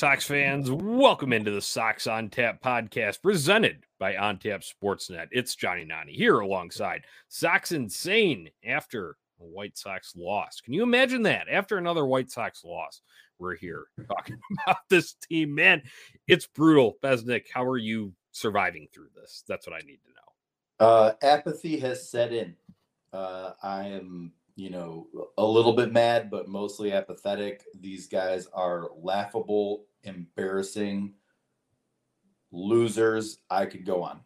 Sox fans. Welcome into the Sox on Tap podcast presented by On Tap Sportsnet. It's Johnny Nani here alongside Sox Insane after a White Sox loss. Can you imagine that? After another White Sox loss, we're here talking about this team. Man, it's brutal. Besnick, how are you surviving through this? That's what I need to know. Uh, apathy has set in. Uh, I am you know, a little bit mad, but mostly apathetic. These guys are laughable, embarrassing, losers. I could go on.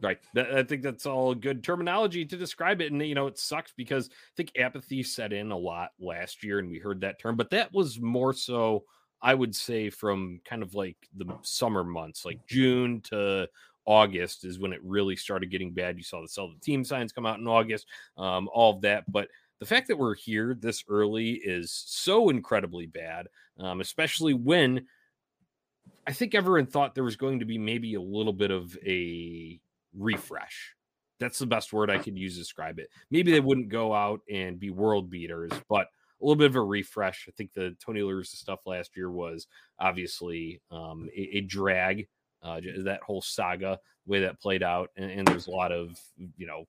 Right. I think that's all good terminology to describe it. And, you know, it sucks because I think apathy set in a lot last year and we heard that term, but that was more so, I would say, from kind of like the summer months, like June to August is when it really started getting bad. You saw the sell the team signs come out in August, um, all of that. But the fact that we're here this early is so incredibly bad, um, especially when I think everyone thought there was going to be maybe a little bit of a refresh. That's the best word I could use to describe it. Maybe they wouldn't go out and be world beaters, but a little bit of a refresh. I think the Tony La Russa stuff last year was obviously um, a, a, drag. Uh, that whole saga, the way that played out, and, and there's a lot of you know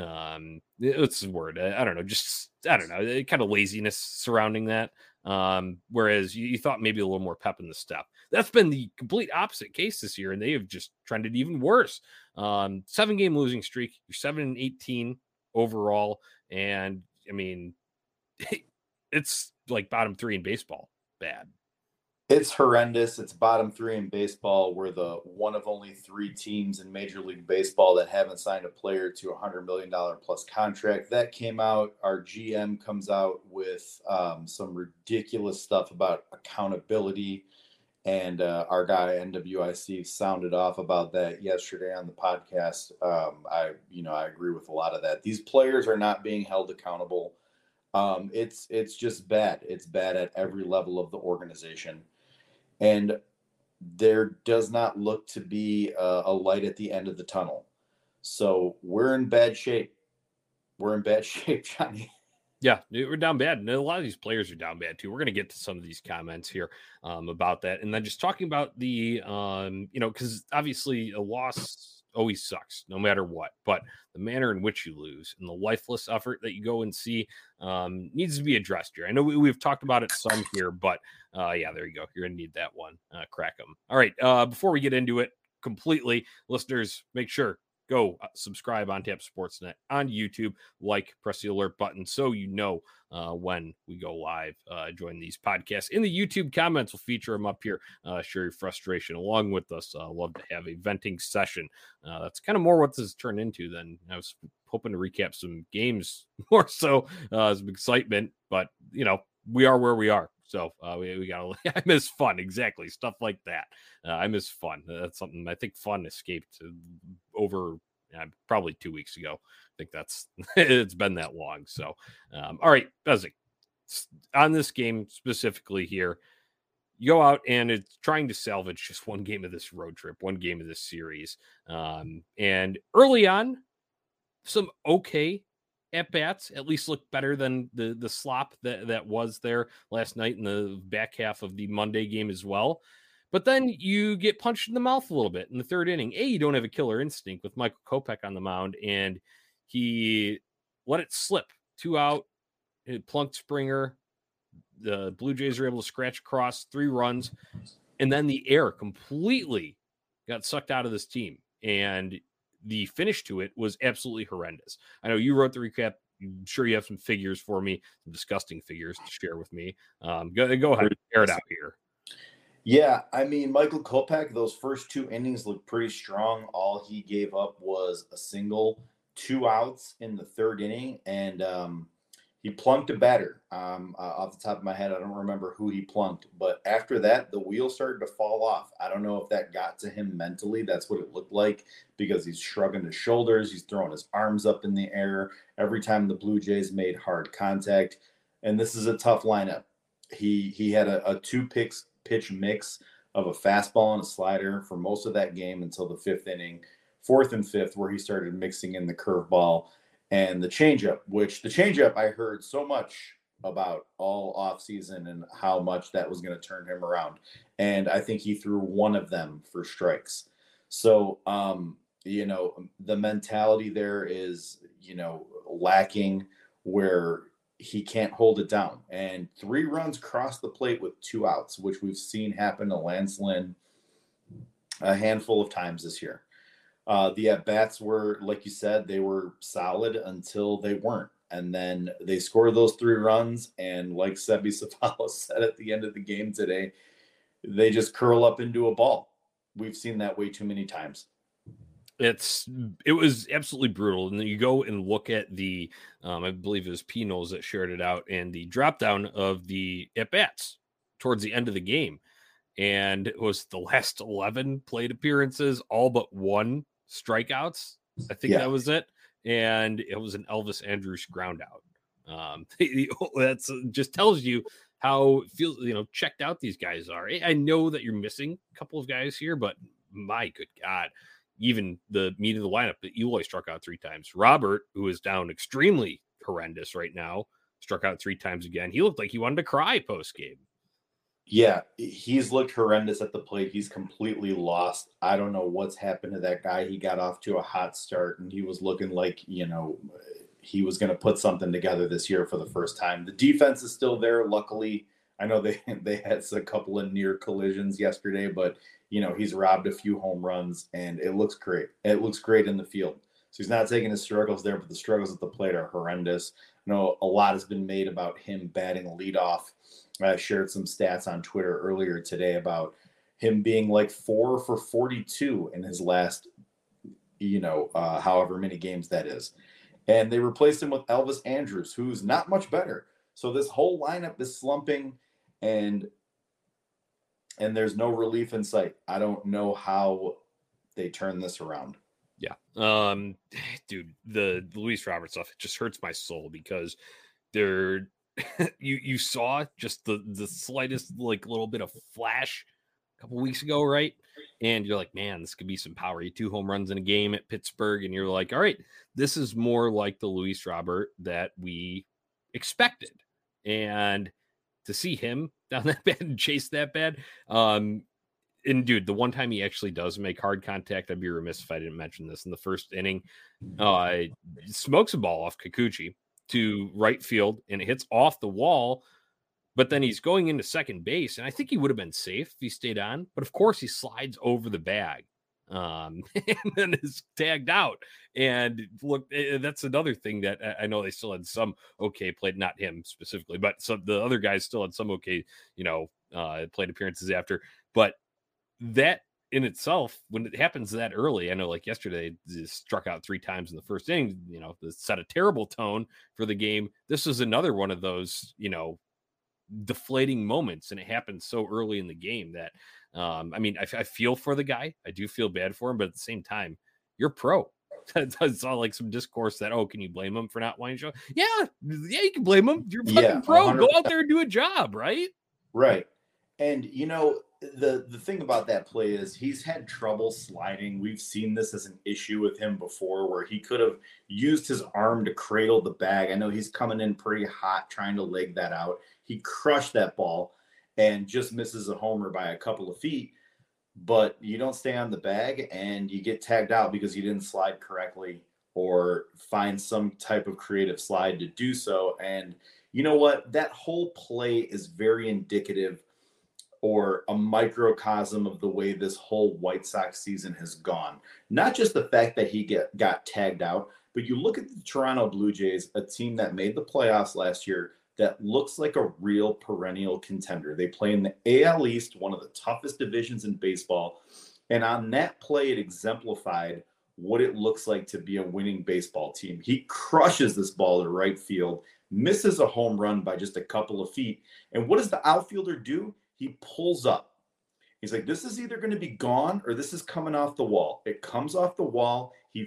um what's the word? I don't know just i don't know eh, kind of laziness surrounding that um whereas you, you, thought maybe a little more pep in the step. That's been the complete opposite case this year and they have just trended even worse. Um seven game losing streak you're 7 and 18 overall and i mean it's like bottom three in baseball bad it's horrendous. It's bottom three in baseball. We're the one of only three teams in Major League Baseball that haven't signed a player to a hundred million dollar plus contract. That came out. Our GM comes out with um, some ridiculous stuff about accountability, and uh, our guy NWIC sounded off about that yesterday on the podcast. Um, I, you know, I agree with a lot of that. These players are not being held accountable. Um, it's it's just bad. It's bad at every level of the organization and there does not look to be a, a, light at the end of the tunnel. So we're in bad shape. We're in bad shape, Johnny. Yeah, we're down bad. And a lot of these players are down bad too. We're going to get to some of these comments here um, about that. And then just talking about the, um, you know, because obviously a loss always sucks no matter what. But the manner in which you lose and the lifeless effort that you go and see um, needs to be addressed here. I know we, have talked about it some here, but uh, yeah, there you go. You're going to need that one. Uh, crack them. All right. Uh, before we get into it completely, listeners, make sure go uh, subscribe on Tap Sportsnet on YouTube, like, press the alert button so you know uh, when we go live. Uh, join these podcasts in the YouTube comments. We'll feature them up here. Uh, share your frustration along with us. Uh, love to have a venting session. Uh, that's kind of more what this turned into than I was hoping to recap some games more so some excitement, but you know we are where we are. So uh, we, we got I miss fun exactly stuff like that. Uh, I miss fun. That's something I think fun escaped over uh, probably two weeks ago. I think that's it's been that long. So um, all right, Bezic, on this game specifically here, you go out and it's trying to salvage just one game of this road trip, one game of this series. Um, and early on, some okay at bats at least look better than the the slop that that was there last night in the back half of the Monday game as well. But then you get punched in the mouth a little bit in the third inning. A, you don't have a killer instinct with Michael Kopech on the mound, and he let it slip. Two out, it plunked Springer. The Blue Jays are able to scratch across three runs, and then the air completely got sucked out of this team. And the finish to it was absolutely horrendous. I know you wrote the recap. I'm sure you have some figures for me, some disgusting figures to share with me. Um, go, go ahead, air it out here. Yeah, I mean, Michael Kopech, those first two innings looked pretty strong. All he gave up was a single, two outs in the third inning, and um, he plunked a batter. Um, uh, off the top of my head, I don't remember who he plunked, but after that, the wheel started to fall off. I don't know if that got to him mentally. That's what it looked like because he's shrugging his shoulders, he's throwing his arms up in the air every time the Blue Jays made hard contact. And this is a tough lineup. He he had a, a two picks pitch mix of a fastball and a slider for most of that game until the fifth inning, fourth and fifth, where he started mixing in the curveball and the changeup, which the changeup I heard so much about all offseason and how much that was going to turn him around. And I think he threw one of them for strikes. So, um, you know, the mentality there is, you know, lacking where he can't hold it down. And three runs cross the plate with two outs, which we've seen happen to Lance Lynn a handful of times this year. Uh, the at bats were, like you said, they were solid until they weren't. And then they scored those three runs. And like Seby Zavala said at the end of the game today, they just curl up into a ball. We've seen that way too many times. It's it was absolutely brutal. And then you go and look at the um, I believe it was Pinos that shared it out and the drop down of the at bats towards the end of the game. And it was the last 11 plate appearances, all but one strikeouts. I think yeah. that was it. And it was an Elvis Andrus ground out. Um, that's uh, just tells you how feels you know checked out these guys are. I know that you're missing a couple of guys here, but my good God, even the meat of the lineup that Eloy struck out three times. Robert, who is down extremely horrendous right now, struck out three times again. He looked like he wanted to cry post game. Yeah, he's looked horrendous at the plate. He's completely lost. I don't know what's happened to that guy. He got off to a hot start and he was looking like, you know, he was going to put something together this year for the first time. The defense is still there. Luckily, I know they they had a couple of near collisions yesterday, but you know he's robbed a few home runs and it looks great. It looks great in the field. So he's not taking his struggles there, but the struggles at the plate are horrendous. I know a lot has been made about him batting leadoff. I shared some stats on Twitter earlier today about him being like four for 42 in his last, you know, uh, however many games that is and they replaced him with Elvis Andrus, who's not much better. So this whole lineup is slumping, and and there's no relief in sight. I don't know how they turn this around. Yeah, um, dude, the Luis Robert stuff it just hurts my soul because they're you you saw just the the slightest like little bit of flash a couple weeks ago, right? and you're like, man, this could be some power. You two home runs in a game at Pittsburgh, and you're like, all right, this is more like the Luis Robert that we expected. And to see him down that bad and chase that bad, um, and dude, the one time he actually does make hard contact, I'd be remiss if I didn't mention this in the first inning. Uh, smokes a ball off Kikuchi to right field, and it hits off the wall but then he's going into second base, and I think he would have been safe if he stayed on. But of course, he slides over the bag um, and then is tagged out. And look, eh, eh, that's another thing that I know they still had some okay played, not him specifically, but some the other guys still had some okay, you know, uh, played appearances after. But that in itself, when it happens that early, I know like yesterday, struck out three times in the first inning, you know, set a terrible tone for the game. This is another one of those, you know, deflating moments, and it happened so early in the game that um, I mean, I, I, feel for the guy. I do feel bad for him, but at the same time, you're pro. I saw like some discourse that oh, can you blame him for not winning show? Yeah, yeah, you can blame him. You're fucking yeah, pro. 100%. Go out there and do a job, right? Right. And you know, the the thing about that play is he's had trouble sliding. We've seen this as an issue with him before, where he could have used his arm to cradle the bag. I know he's coming in pretty hot trying to leg that out. He crushed that ball and just misses a homer by a couple of feet. But you don't stay on the bag and you get tagged out because you didn't slide correctly or find some type of creative slide to do so. And you know what? That whole play is very indicative or a microcosm of the way this whole White Sox season has gone. Not just the fact that he get, got tagged out, but you look at the Toronto Blue Jays, a team that made the playoffs last year that looks like a real perennial contender. They play in the AL East, one of the toughest divisions in baseball. And on that play, it exemplified what it looks like to be a winning baseball team. He crushes this ball to right field, misses a home run by just a couple of feet. And what does the outfielder do? He pulls up. He's like, this is either going to be gone or this is coming off the wall. It comes off the wall. He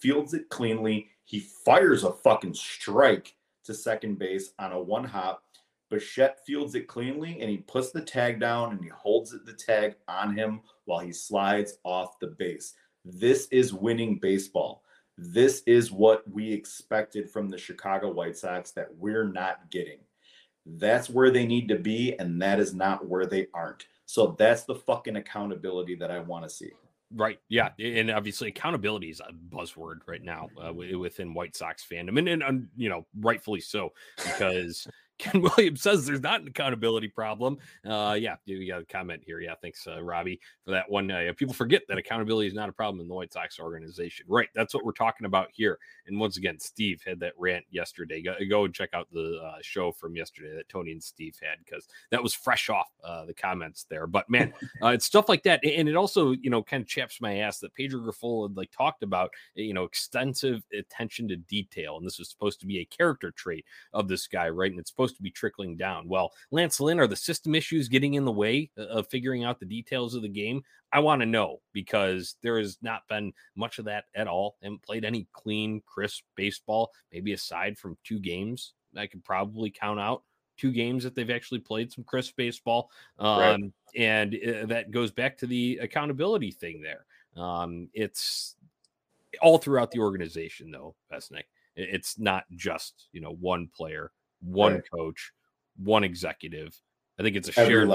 fields it cleanly. He fires a fucking strike to second base on a one hop. Bichette fields it cleanly and he puts the tag down and he holds the tag on him while he slides off the base. This is winning baseball. This is what we expected from the Chicago White Sox that we're not getting. That's where they need to be, and that is not where they aren't. So that's the fucking accountability that I want to see. Right. Yeah. And obviously, accountability is a buzzword right now uh, within White Sox fandom, and, and, and you know, rightfully so, because Ken Williams says there's not an accountability problem. Uh, yeah, you got a comment here. Yeah, thanks, uh, Robbie, for that one. Uh, people forget that accountability is not a problem in the White Sox organization. Right, that's what we're talking about here. And once again, Steve had that rant yesterday. Go, go and check out the uh, show from yesterday that Tony and Steve had because that was fresh off uh, the comments there. But man, uh, it's stuff like that, and it also you know kind of chaps my ass that Pedro Grifol had like talked about you know extensive attention to detail, and this was supposed to be a character trait of this guy, right? And it's supposed to be trickling down. Well, Lance Lynn, are the system issues getting in the way of figuring out the details of the game? I want to know because there has not been much of that at all. and played any clean, crisp baseball, maybe aside from two games. I could probably count out two games that they've actually played some crisp baseball. Um, right. And uh, that goes back to the accountability thing there. Um, it's all throughout the organization, though, Besnick. It's not just, you know, one player one right. coach, one executive. I think it's a shared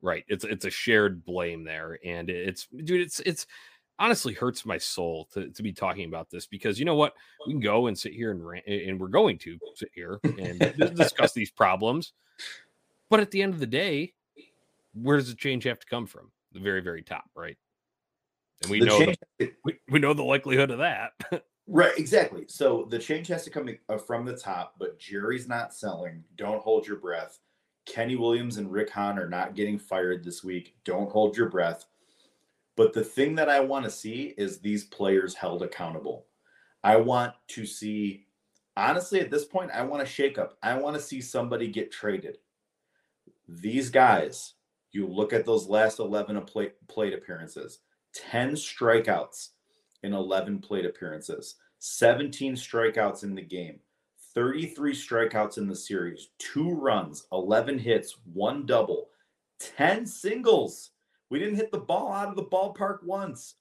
right. It's it's a shared blame there, and it's dude. It's it's honestly hurts my soul to, to be talking about this because you know what we can go and sit here and rant, and we're going to sit here and discuss these problems but at the end of the day where does the change have to come from the very very top right and we the know change, the, we, we know the likelihood of that Right, exactly. So the change has to come uh, from the top, but Jerry's not selling. Don't hold your breath. Kenny Williams and Rick Hahn are not getting fired this week. Don't hold your breath. But the thing that I want to see is these players held accountable. I want to see, honestly, at this point, I want to shake up. I want to see somebody get traded. These guys, you look at those last 11 plate, plate appearances, 10 strikeouts in 11 plate appearances, 17 strikeouts in the game, 33 strikeouts in the series, two runs, 11 hits, one double, 10 singles. We didn't hit the ball out of the ballpark once.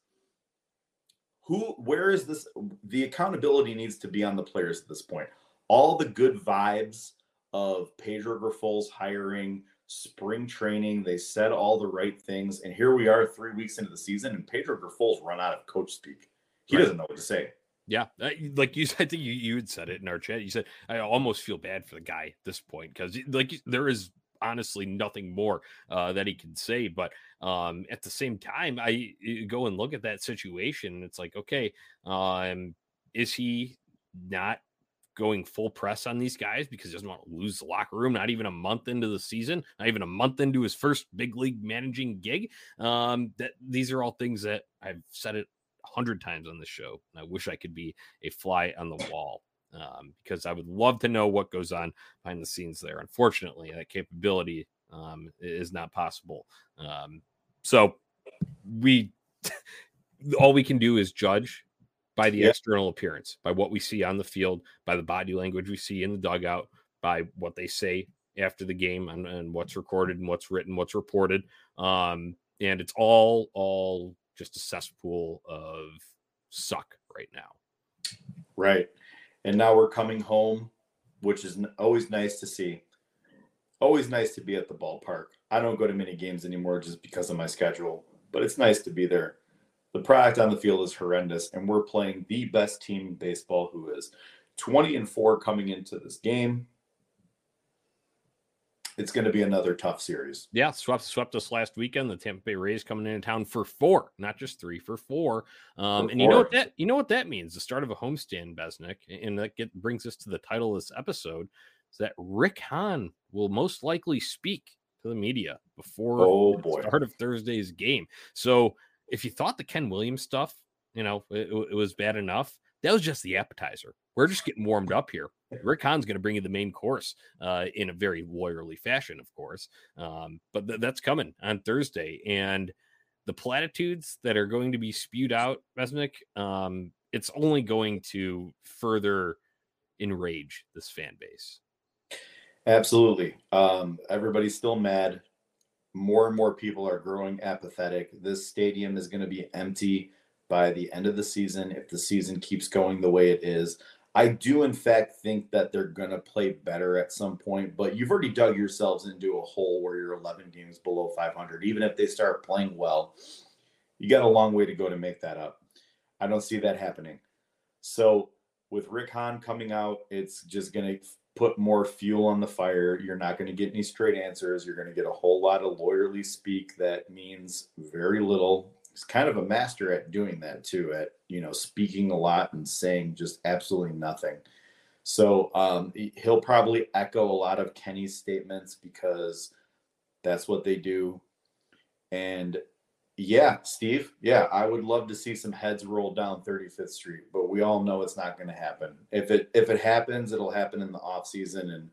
Who, where is this? The accountability needs to be on the players at this point. All the good vibes of Pedro Grifol's hiring, spring training, they said all the right things. And here we are three weeks into the season, and Pedro Grifol's run out of coach speak. He right. doesn't know what to say. Yeah, uh, like you, I think you you had said it in our chat. You said I almost feel bad for the guy at this point because like there is honestly nothing more uh, that he can say. But um, at the same time, I go and look at that situation. it's like, okay, um, is he not going full press on these guys because he doesn't want to lose the locker room? Not even a month into the season, not even a month into his first big league managing gig. Um, that these are all things that I've said it hundred times on the show. And I wish I could be a fly on the wall um, because I would love to know what goes on behind the scenes there. Unfortunately, that capability um, is not possible. Um, so we all we can do is judge by the external appearance, by what we see on the field, by the body language we see in the dugout, by what they say after the game and, and what's recorded and what's written, what's reported. Um, and it's all all just a cesspool of suck right now. Right. And now we're coming home, which is always nice to see. Always nice to be at the ballpark. I don't go to many games anymore just because of my schedule, but it's nice to be there. The product on the field is horrendous, and we're playing the best team in baseball who is 20 and 4 coming into this game it's going to be another tough series. Yeah, swept swept us last weekend. The Tampa Bay Rays coming into town for four, not just three, for four. Um, for and four. you know what that you know what that means? The start of a homestand, Besnick, and that get, brings us to the title of this episode: is that Rick Hahn will most likely speak to the media before oh, boy. the start of Thursday's game. So if you thought the Ken Williams stuff, you know, it, it was bad enough, that was just the appetizer. We're just getting warmed up here. Rick Hahn's going to bring you the main course uh, in a very lawyerly fashion, of course. Um, but th- that's coming on Thursday. And the platitudes that are going to be spewed out, Mesnick, um, it's only going to further enrage this fan base. Absolutely. Um, everybody's still mad. More and more people are growing apathetic. This stadium is going to be empty by the end of the season if the season keeps going the way it is. I do, in fact, think that they're going to play better at some point, but you've already dug yourselves into a hole where you're 11 games below 500. Even if they start playing well, you got a long way to go to make that up. I don't see that happening. So, with Rick Hahn coming out, it's just going to put more fuel on the fire. You're not going to get any straight answers. You're going to get a whole lot of lawyerly speak that means very little. He's kind of a master at doing that too, at you know speaking a lot and saying just absolutely nothing. So um, he'll probably echo a lot of Kenny's statements because that's what they do. And yeah, Steve. Yeah, I would love to see some heads roll down 35th Street, but we all know it's not going to happen. If it if it happens, it'll happen in the off season, and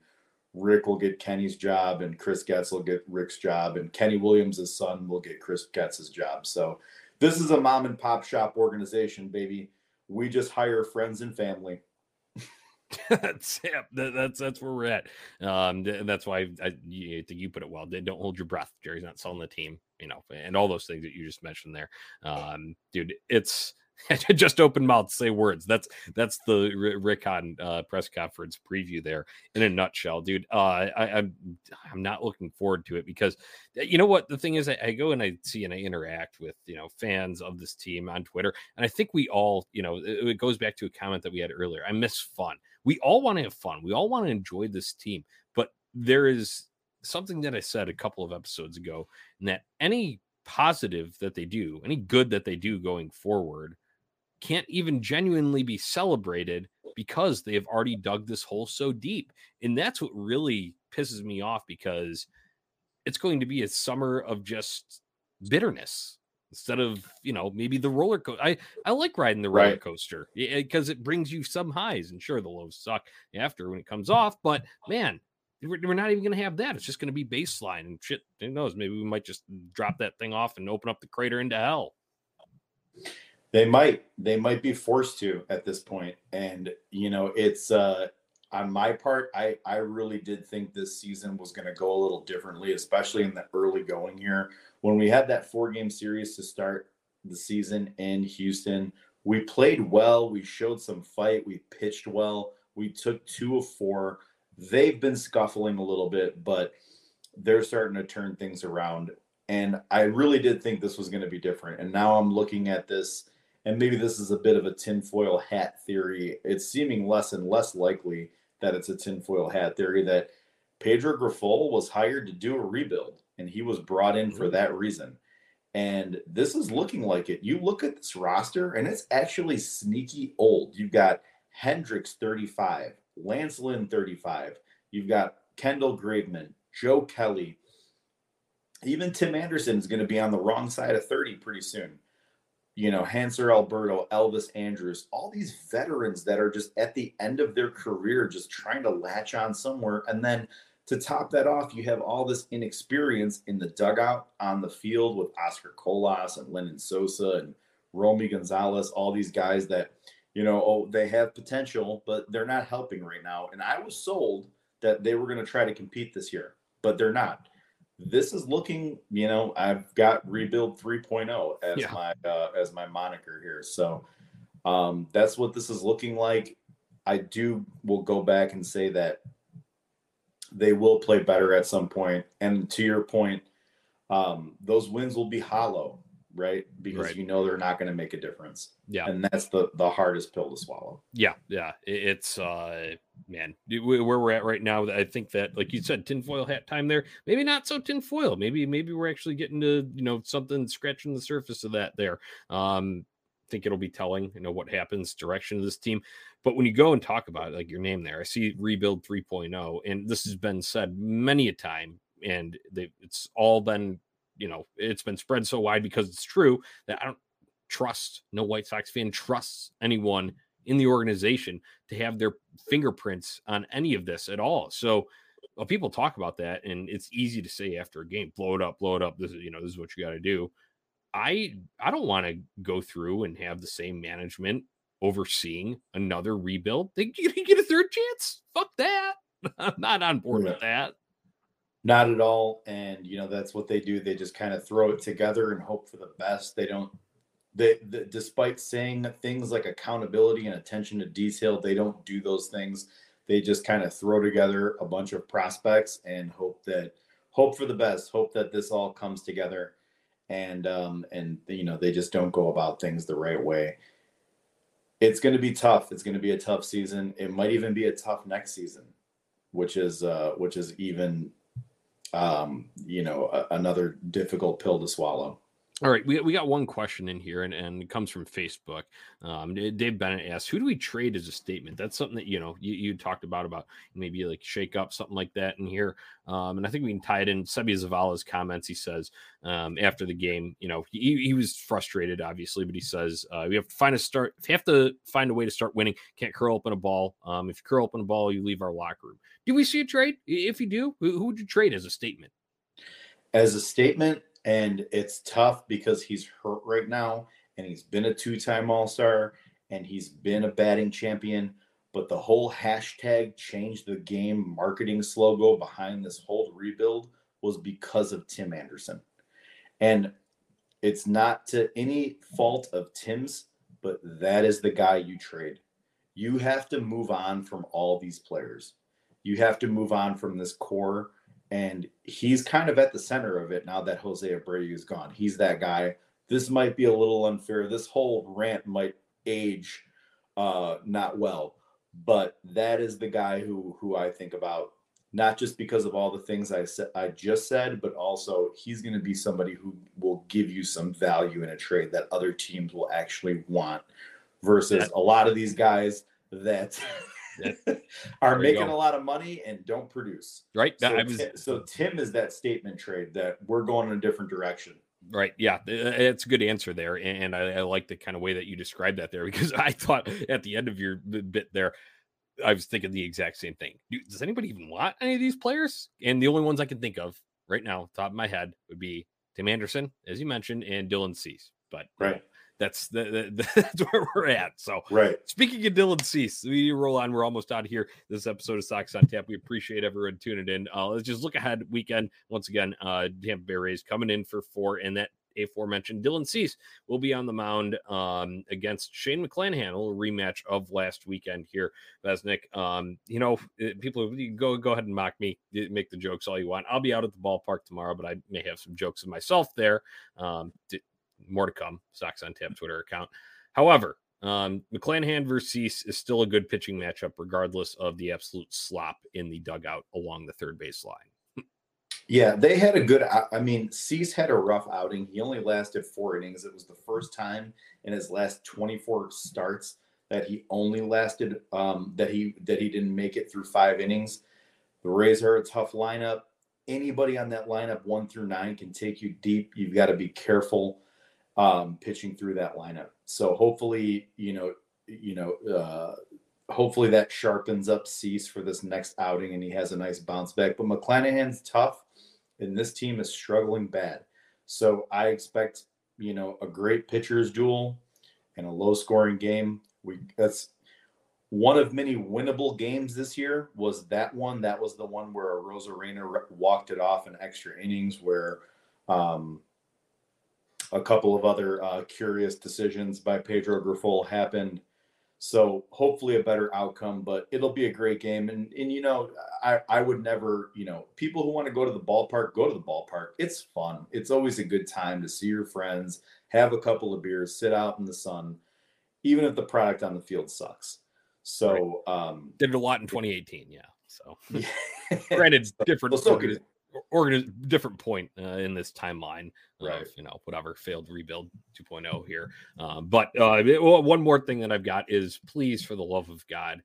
Rick will get Kenny's job, and Chris Getz will get Rick's job, and Kenny Williams' son will get Chris Getz's job. So this is a mom and pop shop organization, baby. We just hire friends and family. that's yeah, that, that's that's where we're at. Um, that's why I, I, you, you put it well. Don't hold your breath. Jerry's not selling the team, you know, and all those things that you just mentioned there. Um, dude, it's just open mouth say words. That's that's the rick Hahn uh, press conference preview there in a nutshell dude. Uh, I, am I'm, I'm not looking forward to it because you know what? The thing is I, I, go and i see and i interact with you know fans of this team on twitter and i think we all you know it, it goes back to a comment that we had earlier. I miss fun. We all want to have fun. We all want to enjoy this team but there is something that i said a couple of episodes ago and that any positive that they do any good that they do going forward can't even genuinely be celebrated because they have already dug this hole so deep. And that's what really pisses me off because it's going to be a summer of just bitterness instead of, you know, maybe the roller coaster. I, I like riding the roller right. coaster because eh, it brings you some highs and sure the lows suck after when it comes off, but man, we're, we're not even going to have that. It's just going to be baseline and shit. Who knows? Maybe we might just drop that thing off and open up the crater into hell. They might. They might be forced to at this point. And you know, it's uh on my part, I I really did think this season was going to go a little differently, especially in the early going here. When we had that four game series to start the season in Houston, we played well. We showed some fight. We pitched well. We took two of four. They've been scuffling a little bit, but they're starting to turn things around. And I really did think this was going to be different. And now I'm looking at this and maybe this is a bit of a tinfoil hat theory. It's seeming less and less likely that it's a tinfoil hat theory that Pedro Grifol was hired to do a rebuild and he was brought in for mm-hmm. that reason. And this is looking like it. You look at this roster and it's actually sneaky old. You've got Hendriks 35, Lance Lynn 35. You've got Kendall Graveman, Joe Kelly. Even Tim Anderson is going to be on the wrong side of 30 pretty soon you know, Hanser Alberto, Elvis Andrus, all these veterans that are just at the end of their career, just trying to latch on somewhere. And then to top that off, you have all this inexperience in the dugout on the field with Oscar Colas and Lenyn Sosa and Romy Gonzalez, all these guys that, you know, oh, they have potential, but they're not helping right now. And I was sold that they were going to try to compete this year, but they're not this is looking, you know, I've got rebuild 3.0 as yeah. my uh, as my moniker here. So um, that's what this is looking like. I do will go back and say that they will play better at some point. And to your point, um, those wins will be hollow right? Because right. you know they're not going to make a difference. Yeah, and that's the the hardest pill to swallow. Yeah, yeah, it's uh, man, where we're at right now. I think that, like you said, tinfoil hat time there. Maybe not so tinfoil. Maybe maybe we're actually getting to you know something scratching the surface of that there. Um, I think it'll be telling, you know, what happens direction of this team. But when you go and talk about it, like your name there, I see rebuild 3.0, and this has been said many a time, and they, it's all been you know, it's been spread so wide because it's true that I don't trust no White Sox fan trusts anyone in the organization to have their fingerprints on any of this at all. So well, people talk about that, and it's easy to say after a game, blow it up, blow it up. This is you know, this is what you got to do. I I don't want to go through and have the same management overseeing another rebuild. They you get a third chance. Fuck that. I'm not on board yeah. with that. Not at all. And you know, that's what they do. They just kind of throw it together and hope for the best. They don't they, despite saying things like accountability and attention to detail, they don't do those things. They just kind of throw together a bunch of prospects and hope that hope for the best, hope that this all comes together, and um, and you know they just don't go about things the right way. It's going to be tough. It's going to be a tough season. It might even be a tough next season, which is uh, which is even um, you know a, another difficult pill to swallow. All right, we, we got one question in here, and, and it comes from Facebook. Um, Dave Bennett asks, "Who do we trade as a statement?" That's something that you know you, you talked about about maybe like shake up something like that in here, um, and I think we can tie it in. Seby Zavala's comments. He says um, after the game, you know, he, he was frustrated, obviously, but he says uh, we have to find a start. You have to find a way to start winning, can't curl open a ball. Um, if you curl open a ball, you leave our locker room. Do we see a trade? If you do, who, who would you trade as a statement? As a statement, and it's tough because he's hurt right now and he's been a two-time all-star and he's been a batting champion but the whole hashtag change the game marketing slogan behind this whole rebuild was because of tim anderson. And it's not to any fault of tim's but that is the guy you trade. You have to move on from all these players. You have to move on from this core and he's kind of at the center of it now that Jose Abreu is gone. He's that guy. This might be a little unfair. This whole rant might age uh, not well, but that is the guy who who I think about not just because of all the things I said I just said, but also he's going to be somebody who will give you some value in a trade that other teams will actually want versus a lot of these guys that are making a lot of money and don't produce. Right. So, was, Tim, so Tim is that statement trade that we're going in a different direction. Right. Yeah. It's uh, a good answer there. And I, I like the kind of way that you described that there because I thought at the end of your bit there, I was thinking the exact same thing. Does anybody even want any of these players? And the only ones I can think of right now, top of my head, would be Tim Anderson, as you mentioned, and Dylan Cease. But right that's the, the, that's where we're at. So, right. Speaking of Dylan Cease, we roll on. We're almost out of here. This episode of Sox on Tap. We appreciate everyone tuning in. Uh, let's just look ahead. Weekend once again. Uh, Tampa Bay Rays coming in for four, and that aforementioned Dylan Cease will be on the mound um, against Shane McClanahan, a little rematch of last weekend here. Vesnick, um, you know, eh, people go go ahead and mock me, make the jokes all you want. I'll be out at the ballpark tomorrow, but I may have some jokes of myself there. Um, more to come. Sox on Tap Twitter account. However, um, McClanahan versus Cease is still a good pitching matchup, regardless of the absolute slop in the dugout along the third base line. yeah, they had a good. I mean, Cease had a rough outing. He only lasted four innings. It was the first time in his last 24 starts that he only lasted um, that he that he didn't make it through five innings. The Rays are a tough lineup. Anybody on that lineup, one through nine, can take you deep. You've got to be careful um, pitching through that lineup. So hopefully, you know, you know, uh, hopefully that sharpens up Cease for this next outing and he has a nice bounce back. But McClanahan's tough, and this team is struggling bad. So I expect, you know, a great pitcher's duel and a low scoring game. We that's one of many winnable games this year was that one. That was the one where Arozarena walked it off in extra innings where um, a couple of other uh, curious decisions by Pedro Grifol happened. So hopefully a better outcome, but it'll be a great game. And and you know, I, I would never, you know, people who want to go to the ballpark, go to the ballpark. It's fun. It's always a good time to see your friends, have a couple of beers, sit out in the sun, even if the product on the field sucks. So right. um did it a lot in 2018, yeah. So granted, different well, so organi- different point uh, in this timeline right. of you know whatever failed rebuild 2.0 here. Um, but uh, one more thing that i've got is please for the love of god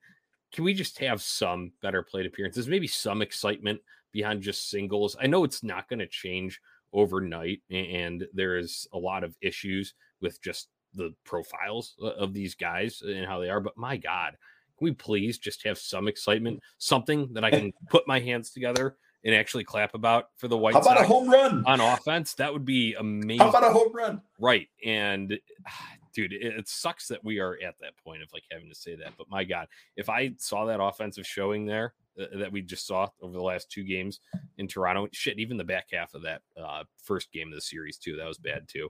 can we just have some better plate appearances? Maybe some excitement behind just singles. I know it's not going to change overnight and there is a lot of issues with just the profiles of these guys and how they are but my god can we please just have some excitement something that i can put my hands together and actually clap about for the White How about Sox a home run on offense? That would be amazing. How about a home run? Right. And dude, it, it, sucks that we are at that point of like having to say that. But my God, if I saw that offensive showing there uh, that we just saw over the last two games in Toronto, shit, even the back half of that uh, first game of the series too, that was bad too.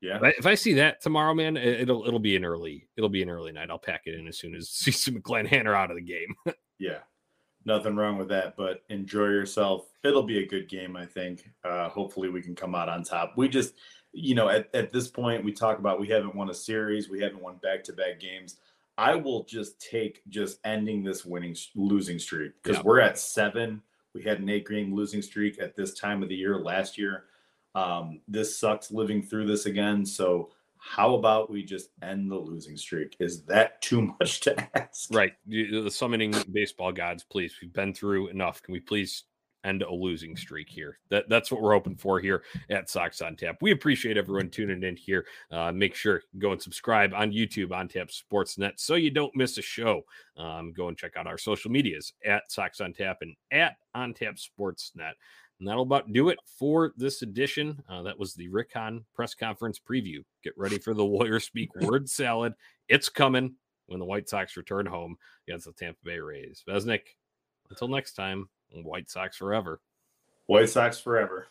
Yeah. If I, if I see that tomorrow, man, it, will it'll be an early it'll be an early night. I'll pack it in as soon as CC McClanahan are out of the game. yeah, nothing wrong with that. But enjoy yourself. It'll be a good game, I think. Uh, hopefully, we can come out on top. We just, you know, at, at this point, we talk about we haven't won a series, we haven't won back to back games. I will just take just ending this winning losing streak because yeah. we're at seven. We had an eight game losing streak at this time of the year last year. Um, this sucks living through this again. So how about we just end the losing streak? Is that too much to ask? Right. The summoning baseball gods, please. We've been through enough. Can we please end a losing streak here? That that's what we're hoping for here at Sox on Tap. We appreciate everyone tuning in here. Uh, make sure go and subscribe on YouTube on Tap Sportsnet so you don't miss a show. Um, go and check out our social medias at Sox on Tap and at On Tap Sportsnet. And that'll about do it for this edition. Uh, that was the Rick Hahn press conference preview. Get ready for the Lawyer Speak word salad. It's coming when the White Sox return home against the Tampa Bay Rays. Vesnick, until next time, White Sox forever. White Sox forever.